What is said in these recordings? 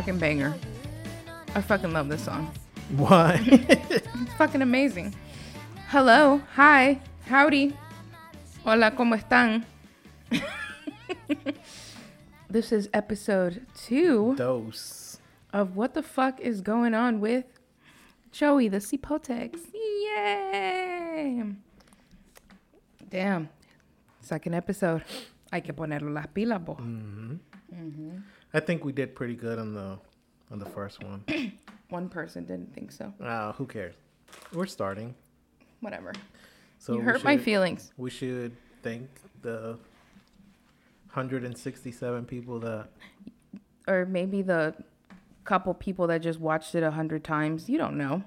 fucking banger. I fucking love this song. Why? It's fucking amazing. Hello, hi, howdy. Hola, ¿cómo están? this is episode two Dose. of What the Fuck is Going On with Joey, the Cipotex. Yay! Damn. Second episode. Hay que ponerle las pilas, bo. I think we did pretty good on the on the first one. One person didn't think so. Ah, who cares? We're starting. Whatever. So you hurt my feelings. We should thank the 167 people that Or maybe the couple people that just watched it a hundred times. You don't know.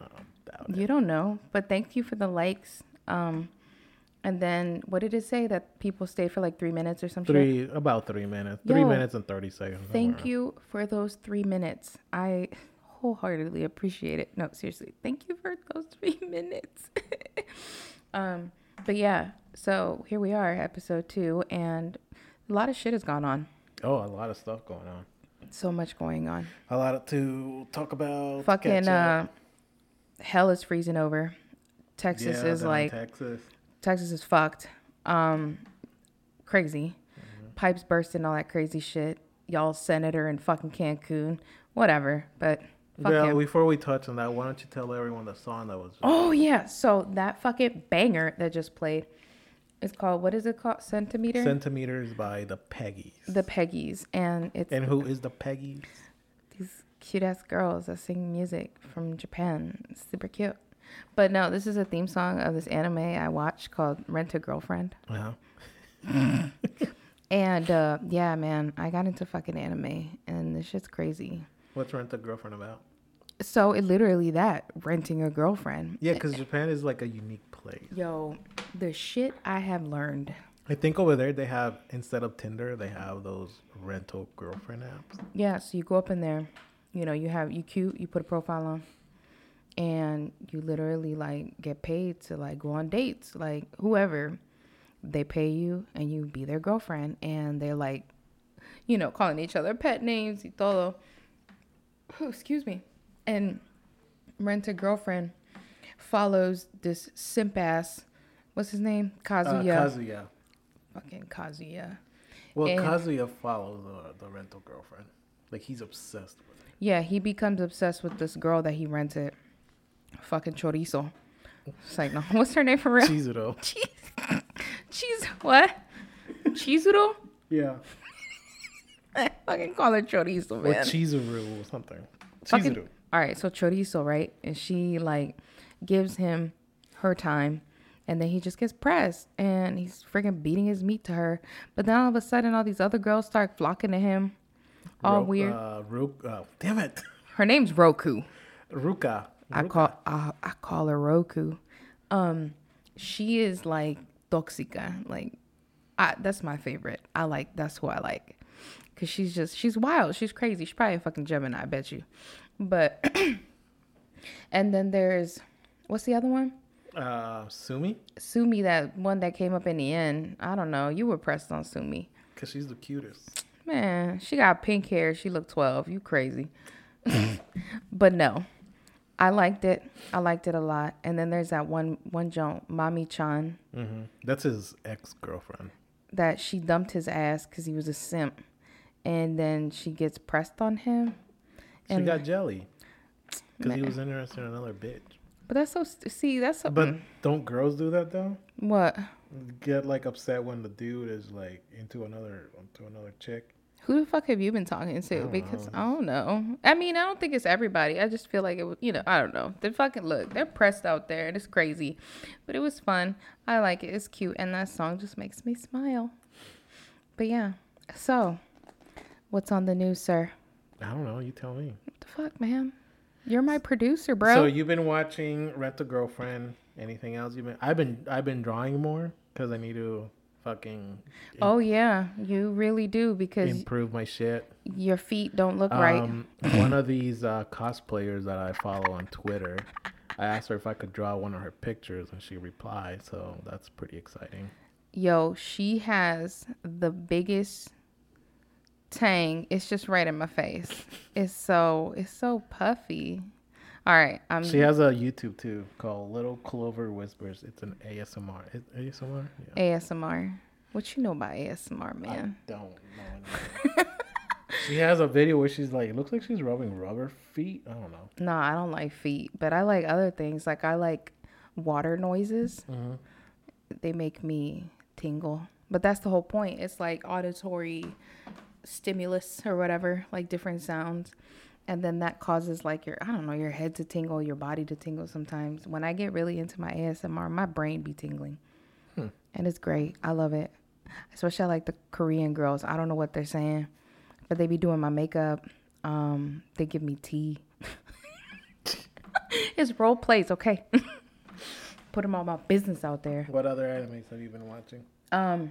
doubt it. You don't know. But thank you for the likes. Um, and then what did it say that people stay for like three minutes or some shit? Three about three minutes. Three Yo, minutes and 30 seconds. Thank you for those three minutes. I wholeheartedly appreciate it. No, seriously, thank you for those three minutes. um, but yeah, so here we are, episode two, and a lot of shit has gone on. Oh, a lot of stuff going on. So much going on. A lot of, to talk about. Fucking uh, hell is freezing over. Texas Yeah, is like Texas. Texas is fucked. Um, crazy. Mm-hmm. Pipes bursting, all that crazy shit. Y'all senator in fucking Cancun, whatever. But fuck Yeah, him. before we touch on that, why don't you tell everyone the song that was Oh yeah, so that fucking banger that just played is called what is it called? Centimeter. Centimeters by the Peggies. the Peggies, and it's and who is the Peggies? these cute ass girls that sing music from Japan. It's super cute. But no, this is a theme song of this anime I watched called Rent a Girlfriend. Yeah. And uh, yeah, man, I got into fucking anime, and this shit's crazy. What's Rent a Girlfriend about? So it literally that renting a girlfriend. Yeah, because Japan is like a unique place. Yo, the shit I have learned. I think over there they have instead of Tinder, they have those rental girlfriend apps. Yeah, so you go up in there, you know, you have you cute, you put a profile on, and you literally like get paid to like go on dates, like whoever. They pay you and you be their girlfriend, and they're like, you know, calling each other pet names y todo. Oh, excuse me. And rent a girlfriend follows this simp ass. What's his name? Uh, Kazuya. Kazuya. Fucking Kazuya. Well, And- Kazuya follows the, the rental girlfriend. Like he's obsessed with it. Yeah, he becomes obsessed with this girl that he rented. Fucking chorizo. It's like, no, what's her name for real? Chizuru. Cheese, Cheese. what? Chizuru? Yeah. I fucking call her chorizo, Or man. Chizuru or something. Fucking- Chizuru. All right, so chorizo, right? And she like gives him her time, and then he just gets pressed, and he's freaking beating his meat to her. But then all of a sudden, all these other girls start flocking to him, all Ro- weird. Uh, Ru- uh, damn it. her name's Roku. Ruka. I call I, I call her Roku. Um, she is like toxica. Like, I that's my favorite. I like that's who I like, cause she's just she's wild. She's crazy. She's probably a fucking Gemini, I bet you. But and then there's what's the other one? Uh, Sumi. Sumi, that one that came up in the end. I don't know. You were pressed on Sumi. Because she's the cutest. Man, she got pink hair. She looked 12. You crazy. but no. I liked it. I liked it a lot. And then there's that one one joint, Mami Chan, hmm That's his ex girlfriend. that she dumped his ass because he was a simp. And then she gets pressed on him. She got jelly. Because he was interested in another bitch. But that's so, st- see, that's so, But don't girls do that though? what? Get like upset when the dude is like into another into another chick. Who the fuck have you been talking to? don't Because know. I don't know. I mean, I don't think it's everybody. I just feel like it was, you know, I don't know. They fucking look, they're pressed out there and it's crazy. But it was fun. I like it. It's cute. And that song just makes me smile. But yeah. So, what's on the news, sir? I don't know. You tell me. What the fuck, man? You're my producer, bro. So you've been watching Rent a Girlfriend. Anything else you've been? I've been I've been drawing more because I need to fucking oh, yeah. You really do because improve my shit. your feet don't look right. Um, one of these uh, cosplayers that I follow on Twitter, I asked her if I could draw one of her pictures, and she replied. So that's pretty exciting. Yo, she has the biggest Tang. It's just right in my face. It's so it's so puffy. All right, I'm She has a YouTube too called Little Clover Whispers. It's an ASMR. It, ASMR? Yeah. ASMR. What you know about ASMR, man? I don't know. she has a video where she's like, looks like she's rubbing rubber feet. I don't know. No, I don't like feet, but I like other things. Like I like water noises. Mhm. They make me tingle. But that's the whole point. It's like auditory stimulus or whatever, like different sounds. And then that causes like your I don't know, your head to tingle, your body to tingle sometimes. When I get really into my ASMR, my brain be tingling. Hmm. And it's great. I love it. Especially I like the Korean girls. I don't know what they're saying, but they be doing my makeup. Um, they give me tea. it's role plays, okay? Putting all my business out there. What other animes have you been watching? Um,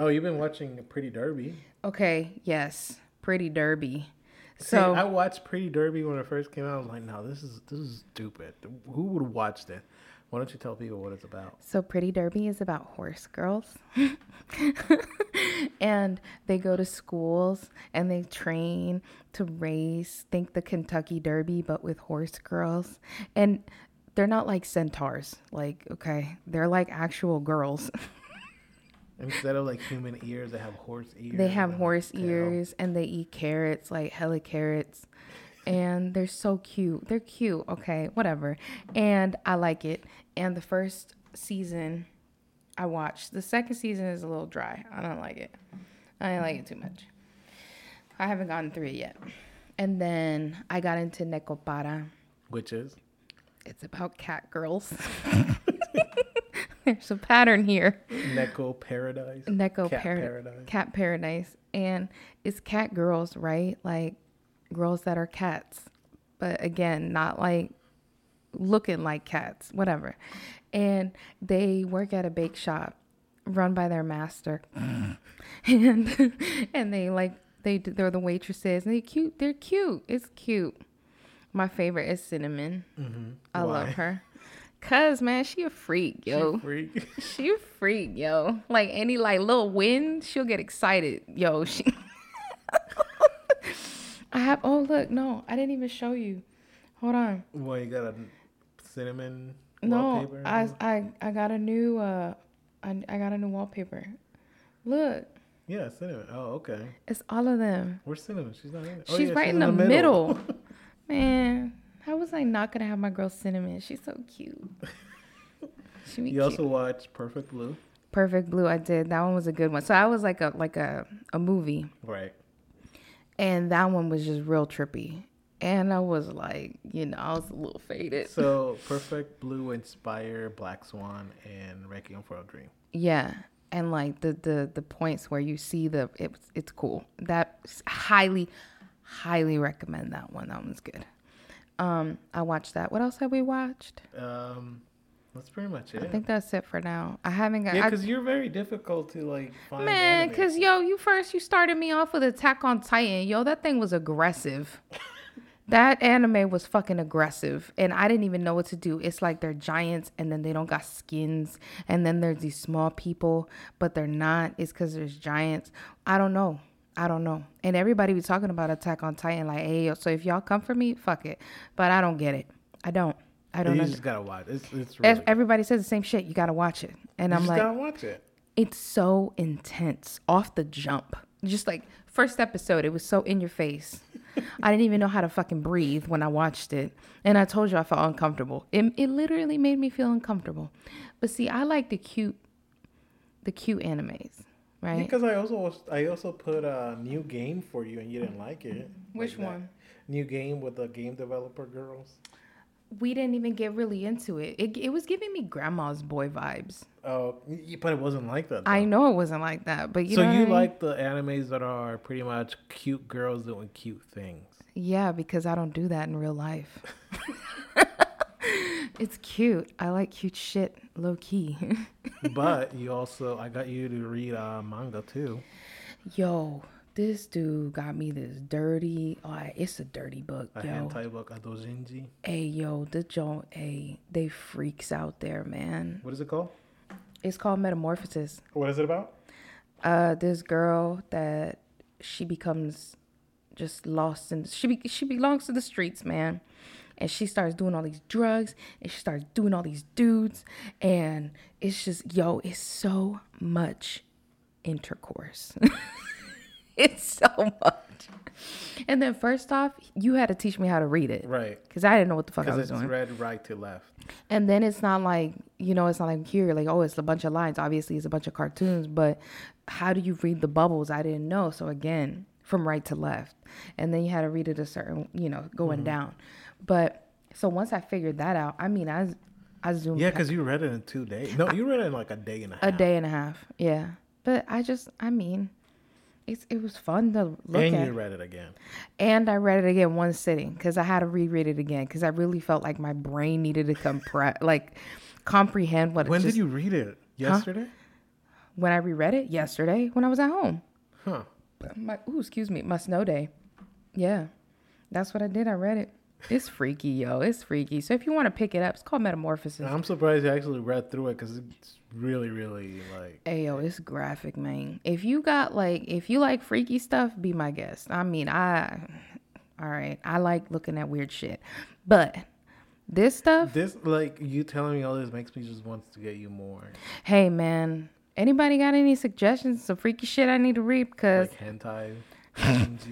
Oh, you've been watching Pretty Derby. okay, yes. Pretty Derby. See, So I watched Pretty Derby when it first came out. I was like, no, this is this is stupid. Who would watch this? Why don't you tell people what it's about? So Pretty Derby is about horse girls. and they go to schools and they train to race, think the Kentucky Derby, but with horse girls. And they're not like centaurs. Like, okay, they're like actual girls. Instead of like human ears, they have horse ears. They have horse ears and they eat carrots, like hella carrots. And they're so cute. They're cute. Okay, whatever. And I like it. And the first season I watched. The second season is a little dry. I don't like it. I didn't like it too much. I haven't gotten through it yet. And then I got into Nekopara. Which is It's about cat girls. There's a pattern here. Neko Paradise. Neko Cat Parad- Paradise. Cat Paradise. And it's cat girls, right? Like girls that are cats. But again, not like looking like cats, whatever. And they work at a bake shop run by their master. and and they like they they're the waitresses and they cute. They're cute. It's cute. My favorite is Cinnamon. Mm-hmm. I love her. Cause man, she a freak, yo. Freak. She a freak, yo. Like any like little wind, she'll get excited, yo. She. I have. Oh look, no, I didn't even show you. Hold on. well, you got a cinnamon No, wallpaper. I I I got a new uh, I I got a new wallpaper. Look, yeah, cinnamon. Oh, okay. it's all of them. Where's cinnamon? She's not in it. Oh, She's yeah, right in the, middle. Man, how was I not gonna have my girl cinnamon? She's so cute. She you cute. also watched Perfect Blue, Perfect Blue. I did. That one was a good one. So I was like a like a a movie. right? And that one was just real trippy. And I was like, you know, I was a little faded. So Perfect Blue inspired Black Swan and Requiem for a Dream. yeah. And like the the the points where you see the it's it's cool. That highly highly recommend that one. That one's good. Um I watched that. What else have we watched? Um, that's pretty much it. I think that's it for now. I haven't got yeah, because you're very difficult to like find. Man, cause yo, you first you started me off with Attack on Titan. Yo, that thing was aggressive. that anime was fucking aggressive, and I didn't even know what to do. It's like they're giants, and then they don't got skins, and then there's these small people, but they're not. It's cause there's giants. I don't know. I don't know. And everybody be talking about Attack on Titan, like, hey, so if y'all come for me, fuck it. But I don't get it. I don't. I don't you know. just gotta watch. It's it's really. Ev- Everybody says the same shit. You gotta watch it, and I'm like, gotta watch it. it's so intense off the jump. Just like first episode, it was so in your face. I didn't even know how to fucking breathe when I watched it. And I told you I felt uncomfortable. It, it literally made me feel uncomfortable. But see, I like the cute the cute animes, right? Because I also was, I also put a new game for you and you didn't like it. Which Like one? New game with the game developer girls. We didn't even get really into it. It, it was giving me grandma's boy vibes. Oh, but it wasn't like that. I know it wasn't like that, but you so you I mean? like the animes that are pretty much cute girls doing cute things. Yeah, because I don't do that in real life. it's cute. I like cute shit, low key. but you also, I got you to read uh, manga too. yo, this dude got me this dirty. Oh, it's a dirty book, A yo. hentai book, a doujinshi. Hey, yo, the joint. Hey, they freaks out there, man. What is it called? It's called Metamorphosis. What is it about? uh, this girl that she becomes just lost and she be, she belongs to the streets, man. And she starts doing all these drugs and she starts doing all these dudes and it's just yo, it's so much intercourse. it's so much. And then first off, you had to teach me how to read it. Right. Cuz I didn't know what the fuck I Because was it's doing. read right to left. And then it's not like, you know, it's not like here, like, oh, it's a bunch of lines. Obviously, it's a bunch of cartoons, but how do you read the bubbles? I didn't know. So, again, from right to left. And then you had to read it a certain, you know, going mm-hmm. down. But so once I figured that out, I mean, I, I zoomed Yeah, because you read it in two days. No, you read it in like a day and a half. a day and a half. Yeah. But I just, I mean, it's, it was fun to look and at. you read it again. And I read it again one sitting because I had to reread it again because I really felt like my brain needed to compre- like comprehend what. it When just, did you read it? Yesterday? When I reread it yesterday when I was at home. Huh. My ooh, excuse me, my snow day. Yeah, that's what I did. I read it. It's freaky, yo. It's freaky. So if you want to pick it up, it's called Metamorphosis. I'm surprised you actually read through it because it's really, really like. Hey yo, it's graphic, man. If you got like, if you like freaky stuff, be my guest. I mean, I, all right, I like looking at weird shit, but this stuff, This, like, you telling me all this makes me just want to get you more. hey man, anybody got any suggestions? Some freaky shit I need to read because Like hentai.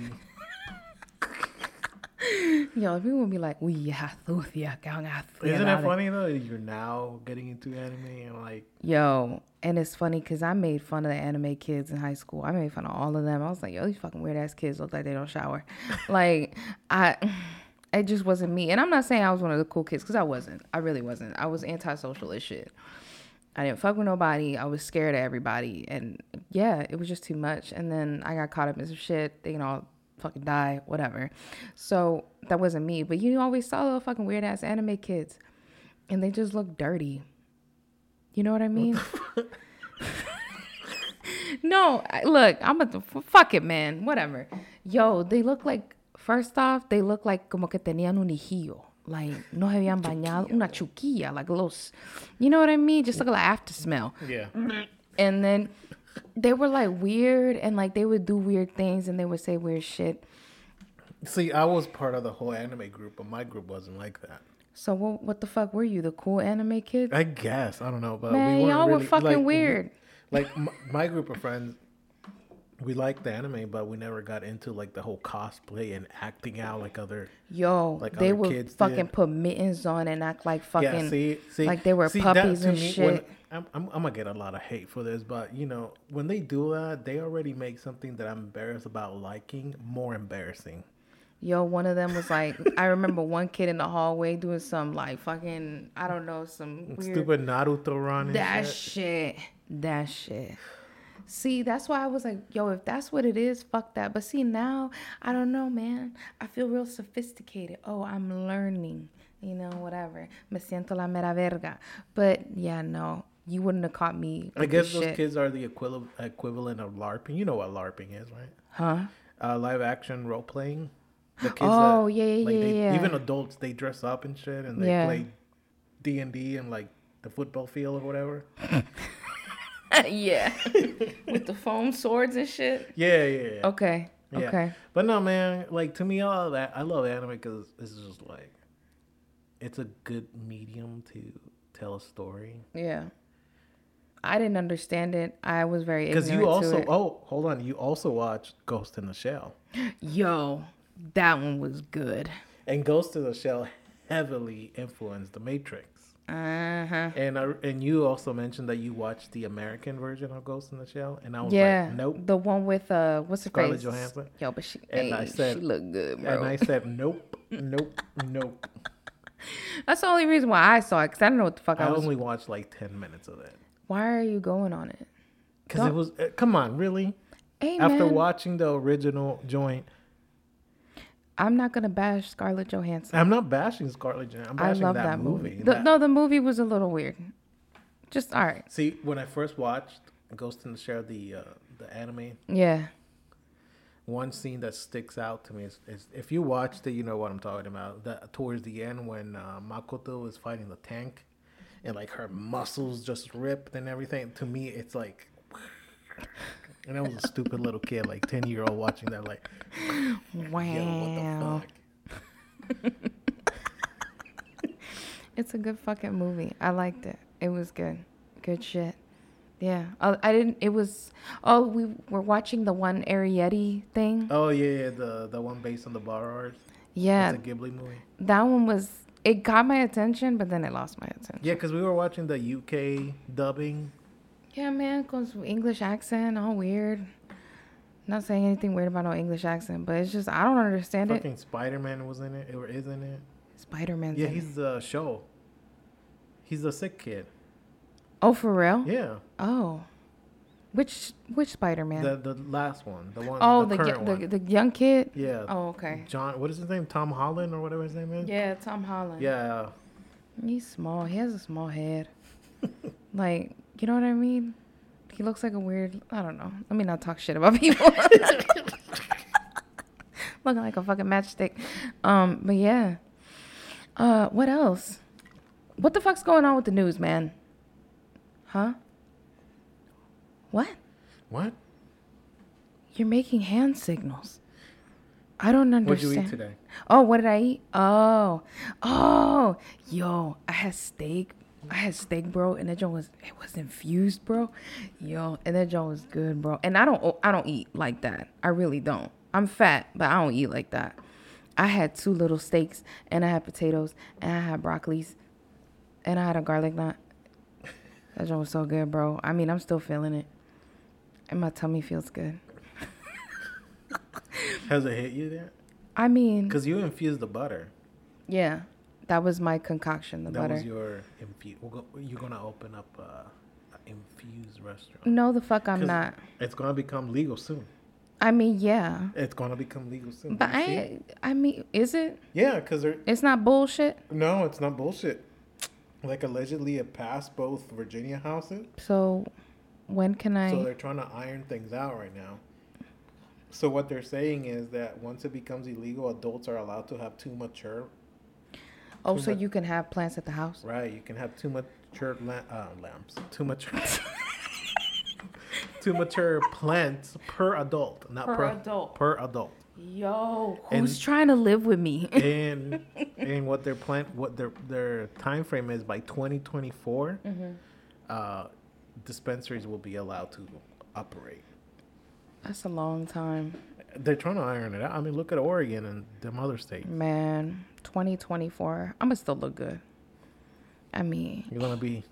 Yo, people will be like, we have to, yeah, Isn't it funny though? that You're now getting into anime and like. Yo, and it's funny because I made fun of the anime kids in high school. I made fun of all of them. I was like, yo, these fucking weird ass kids look like they don't shower. like, I, it just wasn't me. And I'm not saying I was one of the cool kids because I wasn't. I really wasn't. I was antisocial as shit. I didn't fuck with nobody. I was scared of everybody. And yeah, it was just too much. And then I got caught up in some shit, They can all fucking die, whatever. So that wasn't me. But you always saw little fucking weird ass anime kids. And they just look dirty. You know what I mean? no, I- look, I'm a fuck it, man. Whatever. Yo, they look like. First off, they look like como que tenían un hijillo. Like no se habían bañado, una chuquilla, like los. You know what I mean? Just like like after smell. Yeah. And then they were like weird, and like they would do weird things, and they would say weird shit. See, I was part of the whole anime group, but my group wasn't like that. So what? What the fuck were you? The cool anime kid? I guess I don't know, but Man, we weren't y'all were fucking like, weird. like m- my group of friends, we liked the anime, but we never got into like the whole cosplay and acting out like other. Yo, Like they other would kids fucking did. put mittens on and act like fucking yeah, see, see, like they were see, puppies and me, shit. When, I'm, I'm, I'm gonna get a lot of hate for this, but you know, when they do that, they already make something that I'm embarrassed about liking more embarrassing. Yo, one of them was like, I remember one kid in the hallway doing some like fucking, I don't know, some weird Stupid Naruto run. That shit. shit, that shit. See, that's why I was like, yo, if that's what it is, fuck that. But see, now I don't know, man. I feel real sophisticated. Oh, I'm learning, you know, whatever. Me siento la mera verga. But yeah, no, you wouldn't have caught me. I guess those shit. kids are the equivalent equivalent of LARPing. You know what LARPing is, right? huh? Uh, live action role playing. The kids Oh, yeah, yeah, like yeah, they, yeah. Even adults, they dress up and shit, and they Yeah. play D and D and like the football field or whatever. yeah, with the foam swords and shit. Yeah, yeah, yeah. Okay, Yeah. okay. But no, man. Like to me, all that I love anime because it's just like it's a good medium to tell a story. Yeah. I didn't understand it. I was very Because you also oh hold on, you also watched Ghost in the Shell, Yo, that one was good. and Ghost in the Shell heavily influenced The Matrix. Uh huh. And I, and you also mentioned that you watched the American version of Ghost in the Shell, and I was Yeah. like, nope. The one with uh, what's her Scarlett face? Johansson. Yo, but she, And hey, I said- she looked good, bro. And I said, nope, nope, nope. That's the only reason why I saw it, cause I don't know what the fuck I, I was. only watched like ten minutes of it Why are you going on it? because it was. uh, come on, really? Hey After watching the original joint, I'm not gonna bash Scarlett Johansson. I'm not bashing Scarlett Johansson. I'm I love that, that, movie. movie. The, That- no, the movie was a little weird. Just all right. See, when I first watched Ghost in the Shell, the uh, the anime, Yeah. one scene that sticks out to me is, is if you watched it, you know what I'm talking about. That towards the end when uh, Makoto is fighting the tank, and like her muscles just ripped and everything. To me, it's like And I was a stupid little kid, like ten year old, watching that. Like, Wow. yo, what the fuck? It's a good fucking movie. I liked it. It was good. Good shit. Yeah. Oh, I didn't. It was. Oh, we were watching the one Arrietty thing. Oh yeah, yeah, the the one based on the bar borrowers. Yeah, it's a Ghibli movie. that one was. It got my attention, but then it lost my attention. Yeah, because we were watching the UK dubbing. Yeah, man, goes with English accent, all weird. Not saying anything weird about no English accent, but it's just I don't understand it. Fucking Spider Man was in it, or is in it. Spider Man. Yeah, he's the show. He's the sick kid. Oh, for real? Yeah, Oh, which which Spider Man? the the last one, the one. oh, the, the, current y- one. the the young kid. yeah. Oh, okay. John, what is his name? Tom Holland or whatever his name is. Yeah, Tom Holland. Yeah. He's small. He has a small head. like, you know what I mean? He looks like a weird. I don't know. Let me not talk shit about people. Looking like a fucking matchstick. Um, but yeah. Uh, what else? What the fuck's going on with the news, man? Huh? What? What? You're making hand signals. I don't understand. What'd you eat today? Oh, what did I eat? Oh, oh, yo, I had steak. I had steak, bro, and that joint was it was infused, bro. Yo, and that joint was good, bro. And I don't I don't eat like that. I really don't. I'm fat, but I don't eat like that. I had two little steaks, and I had potatoes, and I had broccolis, and I had a garlic knot. That joint was so good, bro. I mean, I'm still feeling it, and my tummy feels good. Has it hit you yet? I mean, Because you infused the butter. yeah, that was my concoction, the that butter. was your infused. You're gonna open up a, a infused restaurant. No, the fuck I'm not. It's gonna become legal soon. I mean, yeah, It's gonna become legal soon. but? I, I mean, is it? Yeah, because they're It's not bullshit. no, it's not bullshit. Like allegedly, it passed both Virginia houses, So, when can I? so they're trying to iron things out right now. So what they're saying is that once it becomes illegal, adults are allowed to have two mature. Oh, so much- you can have plants at the house. Right, you can have two mature la- uh, lamps, two mature, two mature plants per adult, not Per per, adult. Per adult. Yo, And- who's trying to live with me? and and what their plan what their their time frame is by 2024 Mm-hmm. uh dispensaries will be allowed to operate That's a long time, they're trying to iron it out i mean look at oregon and them other states man. 2024. I'm gonna still look good. I mean, you're gonna be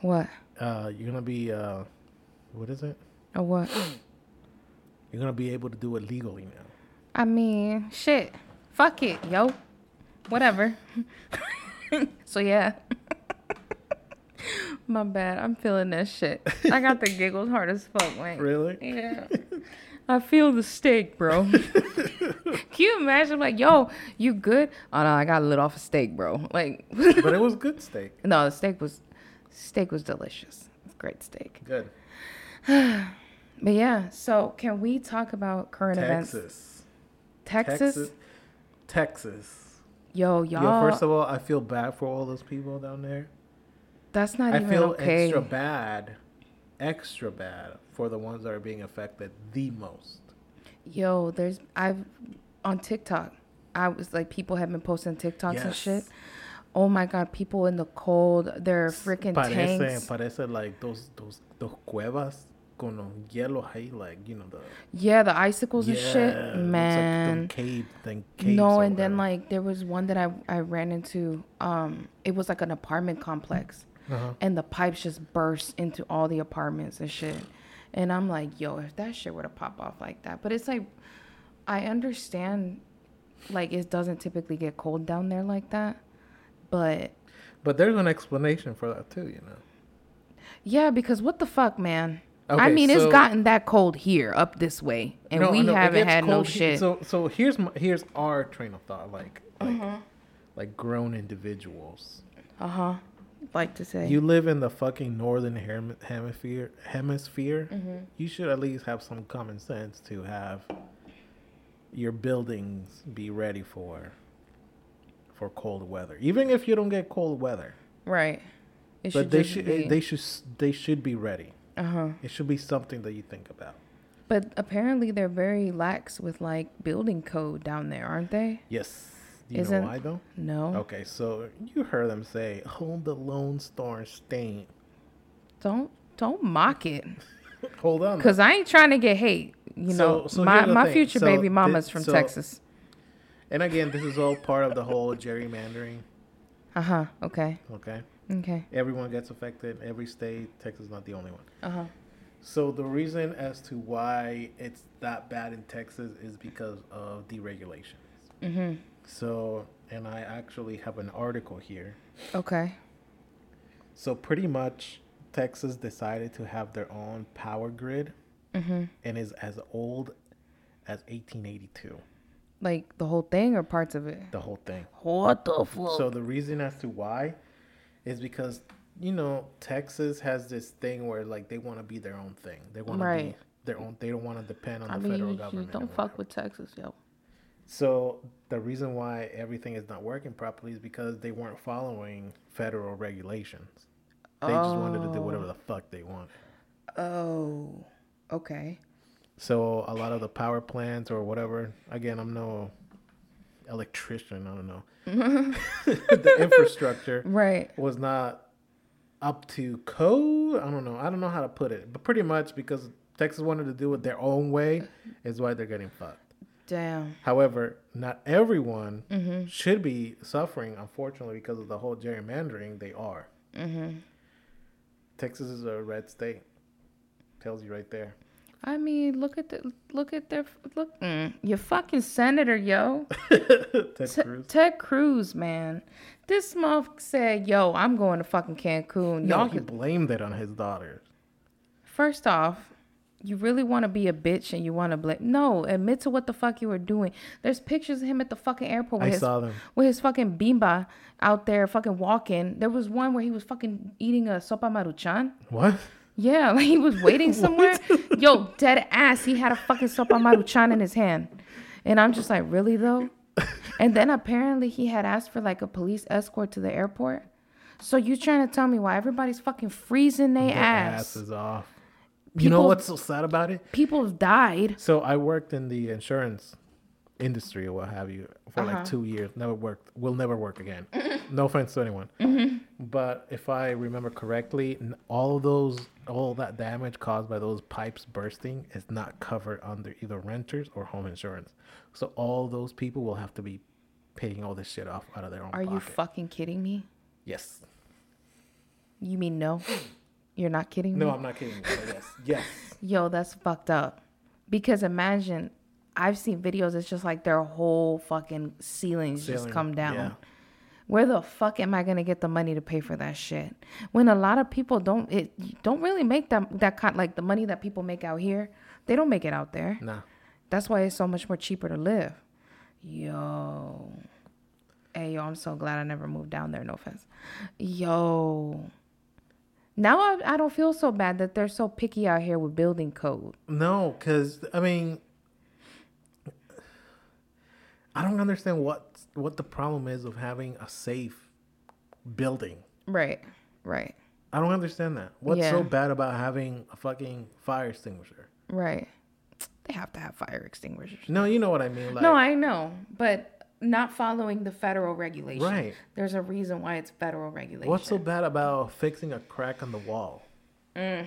what? uh you're gonna be uh what is it Or what? you're gonna be able to do it legally now I mean, shit. Fuck it, yo. Whatever. so yeah. My bad. I'm feeling that shit. I got the giggles hard as fuck, man. really Yeah. I feel the steak, bro. Can you imagine, like, yo, you good? Oh no, I got lit off a steak, bro. Like, but it was good steak no, the steak was, steak was delicious. Great steak. good But yeah, so can we talk about current events? texas Texas. texas texas Yo, Yo, y'all. Yo, first of all i feel bad for all those people down there that's not I even feel okay. extra bad, extra bad for the ones that are being affected the most. Yo, there's I've on TikTok. I was like, people have been posting TikToks and shit. Oh my god, people in the cold, they're freaking Parece, tanks. parece like those those those cuevas con los hielos ahí, like you know the Yeah, the icicles and Yeah, shit, it's like man. cave, them caves no, and then like there was one that I I ran into. Um, it was like an apartment complex, Uh-huh. and the pipes just burst into all the apartments and shit. And I'm like, yo, if that shit were to pop off like that, but it's like, I understand, like it doesn't typically get cold down there like that, but But there's an explanation for that too, you know. yeah, because what the fuck, man. I mean, so- it's gotten that cold here up this way, and No, we no, haven't had no shit. So so here's my, here's our train of thought, like like Mm-hmm. like grown individuals. Uh huh. Like to say. You live in the fucking northern hem- hemisphere. Hemisphere. Mm-hmm. You should at least have some common sense to have your buildings be ready for for cold weather. Even if you don't get cold weather, right. It but they should be- they should they should be ready. Uh huh. It should be something that you think about. But apparently they're very lax with like building code down there, aren't they? Yes. Do you Isn't- know why though? No. Okay, so you heard them say, "Hold the Lone Star State." Don't don't mock it. Hold on. Cause I ain't trying to get hate. You So- know, so my my thing. future So baby mama's from so- Texas. And again, this is all part of the whole gerrymandering. Uh huh. Okay. Okay, Okay. everyone gets affected. Every state. Texas is not the only one. Uh huh. So the reason as to why it's that bad in Texas is because of deregulation. Mhm. So, and I actually have an article here. Okay. So pretty much, Texas decided to have their own power grid, Mhm. and is as old as 1882. Like the whole thing or parts of it. The whole thing. What the fuck? So the reason as to why is because you know Texas has this thing where like they want to be their own thing. They want Right. to be their own. They don't want to depend on I the mean, federal government. don't fuck with Texas, yo. So the reason why everything is not working properly is because they weren't following federal regulations. They just wanted to do whatever the fuck they wanted. Oh. Okay. So a lot of the power plants or whatever. Again, I'm no electrician. I don't know. the infrastructure Right. was not up to code. I don't know. I don't know how to put it, but pretty much because Texas wanted to do it their own way is why they're getting fucked. Damn. However, not everyone Mm-hmm. should be suffering, unfortunately, because of the whole gerrymandering. They are. Mm-hmm. Texas is a red state. Tells you right there. I mean, look at the look at their look. Mm, your fucking senator, yo. Ted T- Cruz. Ted Cruz, man. This motherfucker said, "Yo, I'm going to fucking Cancun." No, Y'all, he could, blamed it on his daughters. first off, you really want to be a bitch and you want to blame? No, admit to what the fuck you were doing. There's pictures of him at the fucking airport with I his saw them. with his fucking bimba out there, fucking walking. There was one where he was fucking eating a sopa maruchan. What? Yeah, like he was waiting somewhere. Yo, dead ass. He had a fucking sopa maruchan in his hand. And I'm just like, really though? And then apparently he had asked for like a police escort to the airport. So you trying to tell me why everybody's fucking freezing their ass? ass is off. You know what's so sad about it? People have died. So I worked in the insurance industry or what have you for Uh-huh. like two years. Never worked. Will never work again. no offense to anyone. Mm-hmm. But if I remember correctly, all of those, all that damage caused by those pipes bursting is not covered under either renters or home insurance. So all those people will have to be paying all this shit off out of their own Are you fucking kidding me? yes. You mean no? You're not kidding me? No, I'm not kidding. you, oh, yes. Yes. Yo, that's fucked up. Because imagine, I've seen videos. It's just like their whole fucking ceilings just come down. yeah. Where the fuck am I gonna get the money to pay for that shit? When a lot of people don't, it don't really make that that kind like the money that people make out here. They don't make it out there. Nah. That's why it's so much more cheaper to live. Yo. Hey, yo, I'm so glad I never moved down there. No offense. Yo. Now I, I don't feel so bad that they're so picky out here with building code. No, because I mean, I don't understand what what the problem is of having a safe building. Right. Right. I don't understand that. What's Yeah. so bad about having a fucking fire extinguisher? Right. They have to have fire extinguishers. No, you know what I mean. Like, no, I know, but not following the federal regulation. Right. There's a reason why it's federal regulation. what's so bad about fixing a crack on the wall? Mm.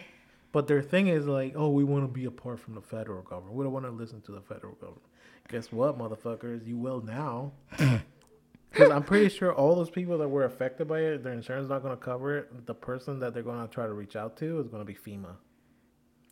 But their thing is like, oh, we want to be apart from the federal government. We don't want to listen to the federal government. Guess what, motherfuckers? You will now. Because I'm pretty sure all those people that were affected by it, their insurance is not going to cover it. The person that they're going to try to reach out to is going to be FEMA.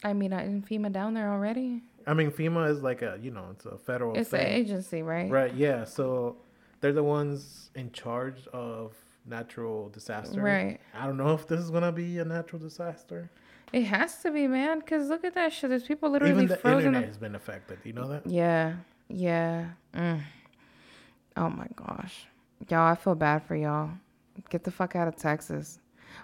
I mean, I didn't FEMA down there already. I mean, FEMA is like a, you know, it's a federal It's an agency, right? Right, yeah. So they're the ones in charge of natural disaster. Right. I don't know if this is going to be a natural disaster. It has to be, man, because look at that shit. There's people literally Even the frozen. internet up- has been affected. You know that? Yeah, yeah. Mm. Oh my gosh, y'all, I feel bad for y'all. Get the fuck out of Texas,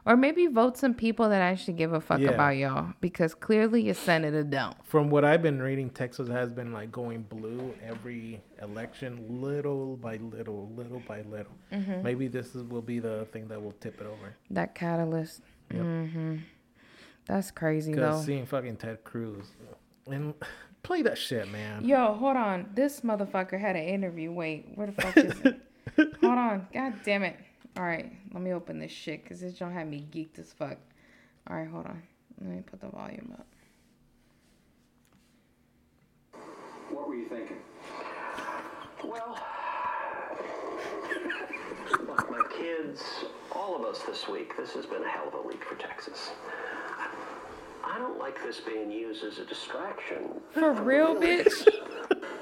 or maybe vote some people that actually give a fuck Yeah. about y'all, because clearly your senator don't. From what I've been reading, Texas has been like going blue every election, little by little, little by little. Mm-hmm. Maybe this is, will be the thing that will tip it over. That catalyst. Yep. hmm That's crazy though. seeing fucking Ted Cruz and play that shit, man. Yo, hold on. This motherfucker had an interview. Wait, where the fuck is it? hold on. God damn it. All right, let me open this shit because this don't have me geeked as fuck. All right, hold on. Let me put the volume up. What were you thinking? Well, look, my kids, all of us this week, this has been a hell of a week for Texas. I don't like this being used as a distraction. For real, bitch?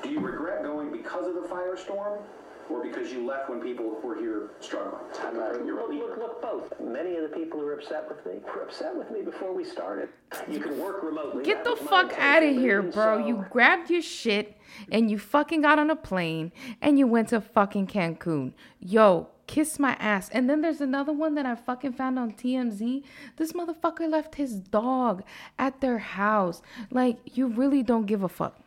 Do you regret going because of the firestorm, or because you left when people were here struggling? I'm not- You're a look, leader. look, look, both. Many of the people who are upset with me were upset with me before we started. You can work remotely. Get the fuck out of here, bro. so- You grabbed your shit and you fucking got on a plane and you went to fucking Cancun. Yo, kiss my ass. And then there's another one that I fucking found on TMZ. This motherfucker left his dog at their house. Like, you really don't give a fuck.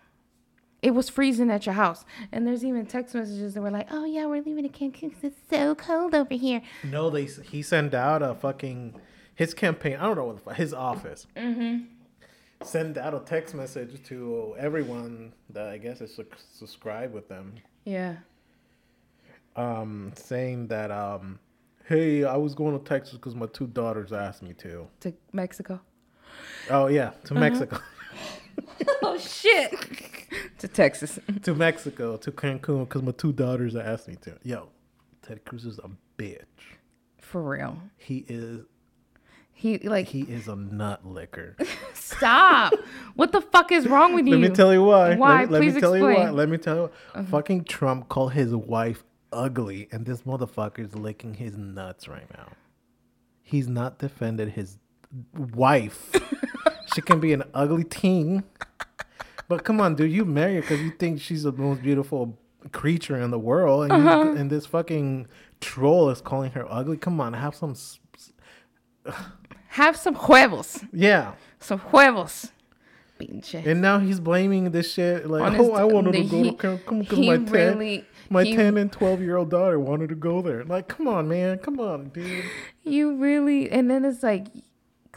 It was freezing at your house. And there's even text messages that were like, oh, yeah, we're leaving to Cancun 'cause it's so cold over here. No, they he sent out a fucking his campaign. I don't know what the fuck his office. Mm-hmm. Send out a text message to everyone that I guess is sub- subscribed with them, Yeah. um, saying that um, hey, I was going to Texas because my two daughters asked me to. To Mexico. Oh yeah, to Mexico, oh, shit. to Texas. to Mexico, to Cancun because my two daughters asked me to. Yo, Ted Cruz is a bitch. For real. He is He, like, he is a nut licker. Stop. what the fuck is wrong with you? Let me tell you why. Why? Let, let Please me tell you why. explain. Let me tell you. Uh-huh. Fucking Trump called his wife ugly, and this motherfucker's licking his nuts right now. He's not defended his wife. she can be an ugly teen, but come on, dude, you marry her because you think she's the most beautiful creature in the world, and, Uh-huh. you, and this fucking troll is calling her ugly. Come on, have some. Have some huevos. Yeah. Some huevos. Pinche. And now he's blaming this shit like, On his- oh, I wanted to he- go to Cancun because he my ten, my he- ten and twelve year old daughter wanted to go there. Like, come on, man, come on, dude. You really, and then it's like,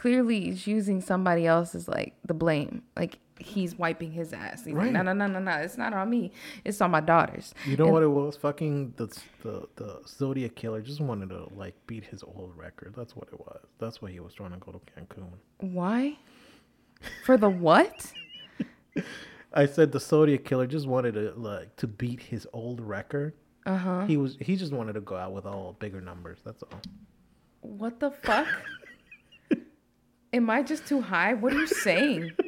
clearly he's using somebody else as like the blame. Like he's wiping his ass. He's Right. like, no, no, no, no, no. It's not on me. It's on my daughters. You know And- what it was? Fucking the the the Zodiac killer just wanted to like beat his old record. That's what it was. That's why he was trying to go to Cancun. Why? For the what? I said the Zodiac killer just wanted to like to beat his old record. Uh huh. He was he just wanted to go out with all bigger numbers. That's all. What the fuck? Am I just too high? What are you saying?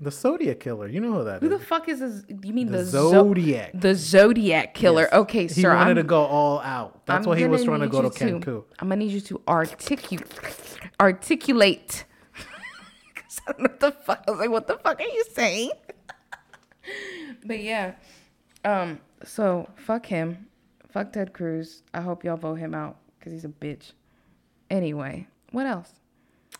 The Zodiac killer, you know who that Who is? the fuck is this? You mean The the, Zo- Zodiac. the Zodiac killer? Yes. Okay, he sir. He wanted I'm, to go all out. That's I'm why he was trying to go to Cancun. I'm gonna need you to articulate, articulate. I don't know what the fuck. I was like, what the fuck are you saying? but yeah, um. So fuck him, fuck Ted Cruz. I hope y'all vote him out because he's a bitch. Anyway, what else?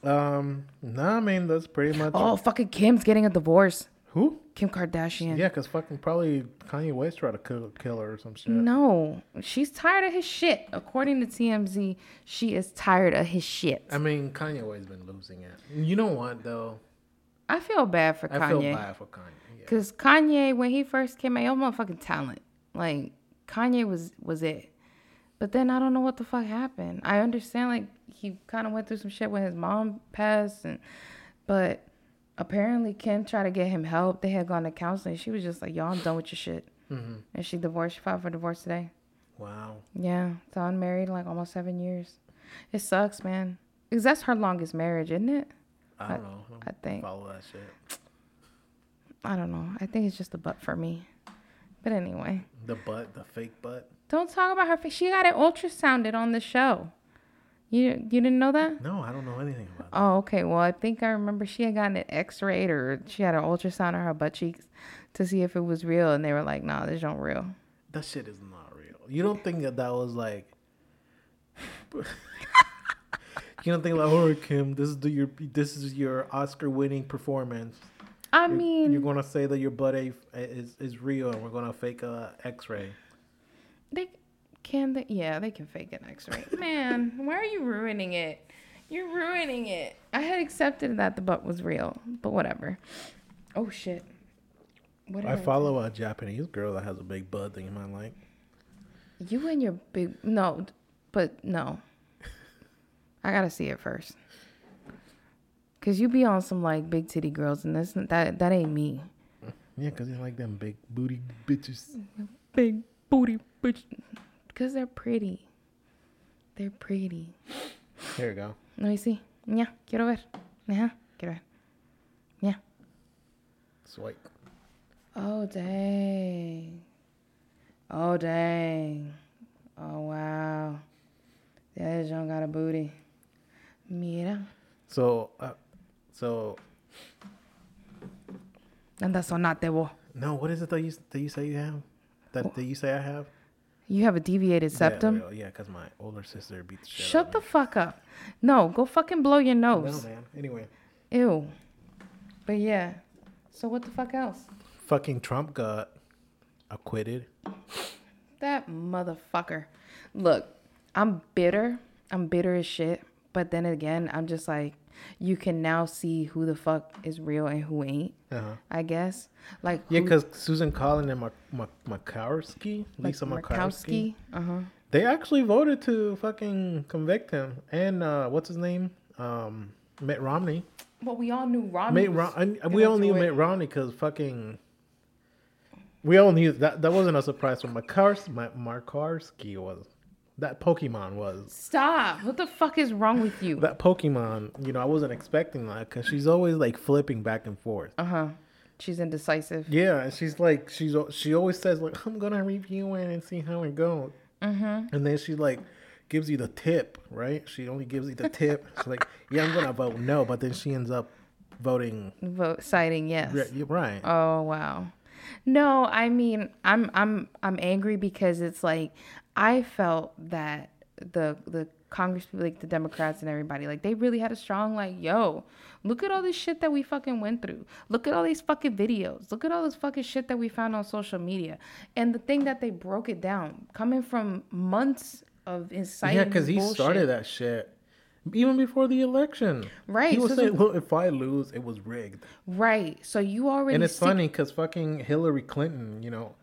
Um, no, I mean that's pretty much. Oh, fucking Kim's getting a divorce. Who? Kim Kardashian. Yeah, cause fucking probably Kanye West tried to kill, kill her or some shit. No, she's tired of his shit. According to TMZ, she is tired of his shit. I mean, Kanye West's been losing it. You know what though? I feel bad for Kanye. I feel bad for Kanye. Yeah. Cause Kanye, when he first came out, he was motherfucking talent. Like Kanye was was it. But then I don't know what the fuck happened. I understand like he kind of went through some shit when his mom passed, and but apparently Kim tried to get him help. They had gone to counseling. She was just like, "Yo, I'm done with your shit," Mm-hmm. and she divorced. She filed for divorce today. Wow. Yeah, so I'm married like almost seven years. It sucks, man. Cause that's her longest marriage, isn't it? I don't know. I, don't I think. follow that shit. I don't know. I think it's just a butt for me. But anyway. The butt, the fake butt. Don't talk about her face. She got it ultrasounded on the show. You you didn't know that? No, I don't know anything about that. Oh, okay. Well, I think I remember she had gotten an X-rayed or she had an ultrasound on her butt cheeks to see if it was real, and they were like, "Nah, this don't real." That shit is not real. You don't think that that was like. you don't think like, oh Kim, this is the your this is your Oscar-winning performance. I You're- mean, you're gonna say that your butt is is real, and we're gonna fake a X-ray. They can they? Yeah, they can fake an X-ray. Man, why are you ruining it? You're ruining it. I had accepted that the butt was real, but whatever. Oh shit. What I follow a Japanese girl that has a big butt that you might like. You and your big no, but no. I gotta see it first. Cause you be on some like big titty girls, and that's that that ain't me. Yeah, because you like them big booty bitches. Big booty bitch. Cause they're pretty. They're pretty. Here you go. No, you see? Yeah, quiero ver. Yeah, quiero ver. Yeah. Swipe. Oh dang. Oh dang. Oh wow. That John got a booty. Mira. So, uh, so Anda sonate vos. no, what is it that you that you say you have? That, that you say I have? You have a deviated septum? Yeah, because my older sister beat the shit. Shut out the fuck up. No, go fucking blow your nose. No, man. Anyway, Ew. But yeah. So what the fuck else? fucking Trump got acquitted. That motherfucker. Look, I'm bitter. I'm bitter as shit. But then again, I'm just like, you can now see who the fuck is real and who ain't. Uh-huh. I guess. Like Yeah, because Susan Collin and Mak- Mak- Makarski, like Lisa Makarski, Murkowski. Uh huh. they actually voted to fucking convict him. And uh, what's his name? Um, Mitt Romney. Well, we all knew Romney. Mitt Rom- we all knew it. Mitt Romney because fucking. We all knew that that wasn't a surprise for Makars, Ma- Markarski was. That Pokemon was. Stop! What the fuck is wrong with you? That Pokemon, you know, I wasn't expecting that because she's always like flipping back and forth. Uh huh. She's indecisive. Yeah, and she's like, she's she always says like, I'm gonna review it and see how it goes. Mm-hmm. And then she like gives you the tip, right? She only gives you the tip. She's like, yeah, I'm gonna vote no, but then she ends up voting. Vote citing yes. You're right. Oh wow. No, I mean I'm I'm I'm angry because it's like I felt that the the Congress people, like the Democrats and everybody, like they really had a strong like, yo, look at all this shit that we fucking went through. Look at all these fucking videos. Look at all this fucking shit that we found on social media. And the thing that they broke it down, coming from months of inciting yeah, because he bullshit. started that shit even before the election. Right, He was so saying, look, if I lose, it was rigged. Right. So you already And it's funny because fucking Hillary Clinton, you know,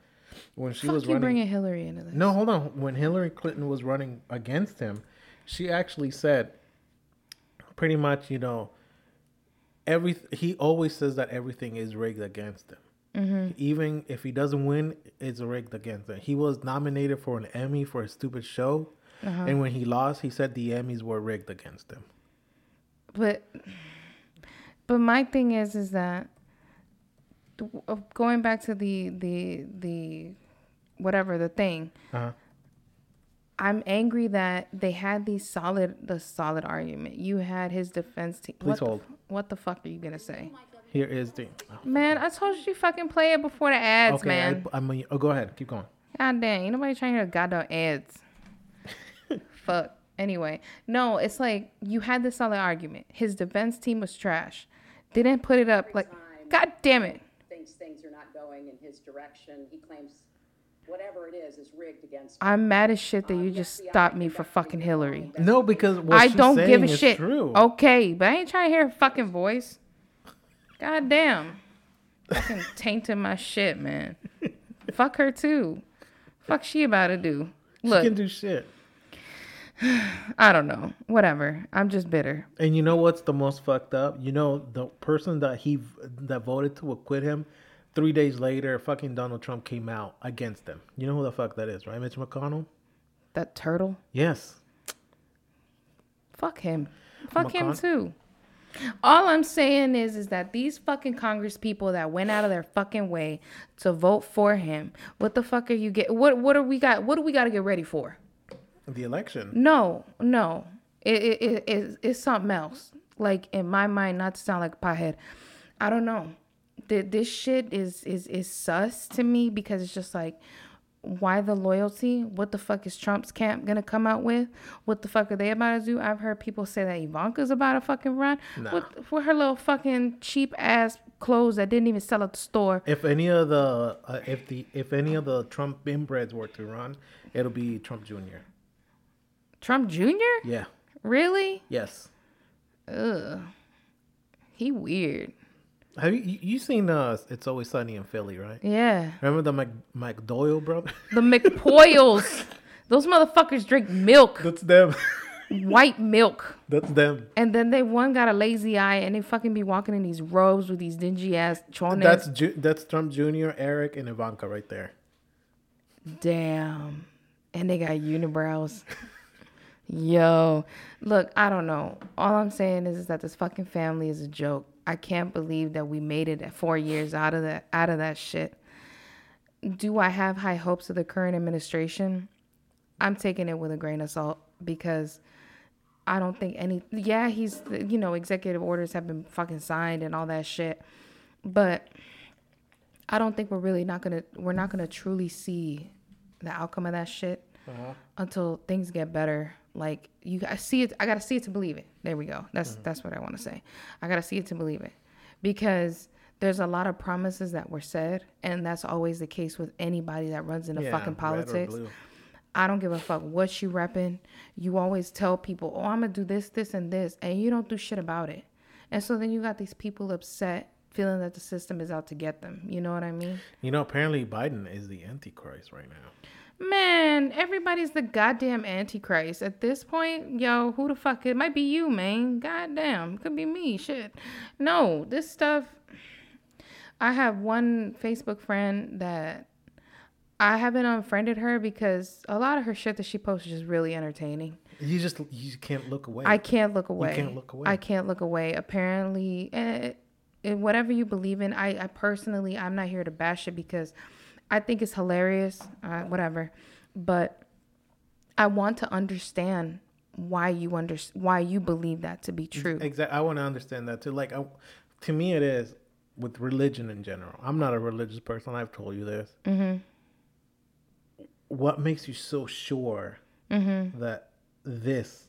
when she Fuck was you running. bringing Hillary into this. No, hold on. When Hillary Clinton was running against him, she actually said, pretty much, you know, every he always says that everything is rigged against him. Mm-hmm. Even if he doesn't win, it's rigged against him. He was nominated for an Emmy for a stupid show, Uh-huh. and when he lost, he said the Emmys were rigged against him. but but my thing is is that uh, going back to the the the whatever the thing Uh-huh. i'm angry that they had these solid the solid argument you had his defense team Please what the hold. f- what the fuck are you gonna say Here is the. man i told you to fucking play it before the ads Okay, man I, I'm. Oh, go ahead. Keep going. God dang, ain't nobody trying to hear goddamn ads. Fuck. Anyway, no, it's like you had this solid argument. His defense team was trash. Didn't put it up like, God damn it. thinks things are not going in his direction. He claims whatever it is is rigged against him. I'm mad as shit that um, you just stopped me for fucking Hillary. No, because what I she's don't give a shit. True. Okay, but I ain't trying to hear her fucking voice. God damn. Fucking tainting my shit, man. Fuck her too. Fuck she about to do. she Look, can do shit. I don't know. Whatever. I'm just bitter. And you know what's the most fucked up? You know the person that he that voted to acquit him, three days later, fucking Donald Trump came out against them. You know who the fuck that is, right? Mitch McConnell. That turtle. Yes. Fuck him. Fuck him too. All I'm saying is is that these fucking Congress people that went out of their fucking way to vote for him, what the fuck are you get what what are we got what do we gotta get ready for? The election. No, no. It it, it it's, it's something else. Like in my mind, not to sound like a pothead. I don't know. Th- This shit is is is sus to me because it's just like why the loyalty? What the fuck is Trump's camp gonna come out with? What the fuck are they about to do? I've heard people say that Ivanka's about to fucking run. with for her little fucking cheap ass clothes that didn't even sell at the store. If any of the uh, if the if any of the Trump inbreds were to run, it'll be Trump Jr. Trump Jr. Yeah. Really? Yes. ugh, he weird. Have you you seen uh It's Always Sunny in Philly, right? Yeah, Remember the Mc, McDoyle brother? the McPoyles. Those motherfuckers drink milk, That's them. white milk. That's them. And then they one got a lazy eye and they fucking be walking in these robes with these dingy ass chones. That's Ju- that's Trump Jr., Eric, and Ivanka right there. Damn. And they got unibrows. Yo. Look, I don't know. All I'm saying is, is that this fucking family is a joke. I can't believe that we made it four years out of that out of that shit. Do I have high hopes of the current administration? I'm taking it with a grain of salt because I don't think any yeah, he's you know, executive orders have been fucking signed and all that shit. But I don't think we're really not gonna we're not gonna truly see the outcome of that shit uh-huh. until things get better. Like you, I see it. I gotta see it to believe it. There we go. That's mm-hmm. that's what I want to say. I gotta see it to believe it, because there's a lot of promises that were said, and that's always the case with anybody that runs into Yeah, fucking politics. I don't give a fuck what you repping. You always tell people, "Oh, I'm gonna do this, this, and this," and you don't do shit about it. And so then you got these people upset, feeling that the system is out to get them. You know what I mean? You know, apparently Biden is the Antichrist right now. Man, everybody's the goddamn antichrist at this point. Yo, who the fuck? It might be you, man. Goddamn, could be me. Shit. No, this stuff. I have one Facebook friend that I haven't unfriended her because a lot of her shit that she posts is just really entertaining. You just you can't look away. I can't look away. You can't look away. I can't look away. Apparently, eh, eh, whatever you believe in, I, I personally, I'm not here to bash it because I think it's hilarious, uh, whatever. But I want to understand why you under why you believe that to be true. Exactly. I want to understand that too. Like, I, to me, it is with religion in general. I'm not a religious person. I've told you this. Mm-hmm. What makes you so sure Mm-hmm. that this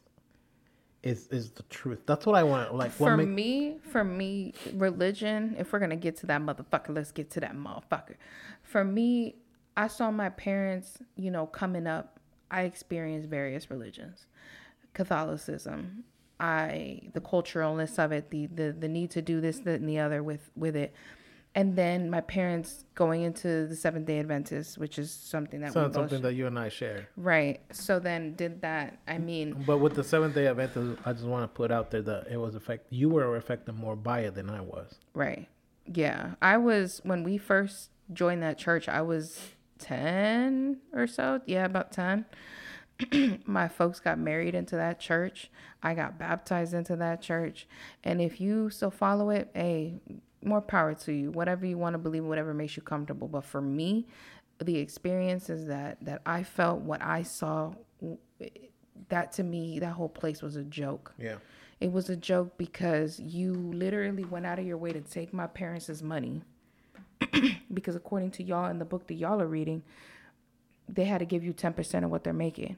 is is the truth? That's what I want. Like, what For make, me, for me, religion, if we're gonna get to that motherfucker, let's get to that motherfucker. For me, I saw my parents, you know, coming up, I experienced various religions. Catholicism, I the culturalness of it, the the the need to do this, that, and the other with with it. And then my parents going into the Seventh Day Adventists, which is something that both something that you and I share. right. So then did that. I mean, But with the Seventh Day Adventist, I just want to put out there that it was affect. You were affected more by it than I was. Right. Yeah. I was when we first joined that church, I was 10 or so. Yeah, about 10. My folks got married into that church. I got baptized into that church. And if you still follow it, hey, more power to you. Whatever you want to believe, whatever makes you comfortable. But for me, the experiences that that I felt, what I saw, that to me, that whole place was a joke. Yeah. It was a joke because you literally went out of your way to take my parents' money. because according to y'all in the book that y'all are reading, they had to give you 10% of what they're making.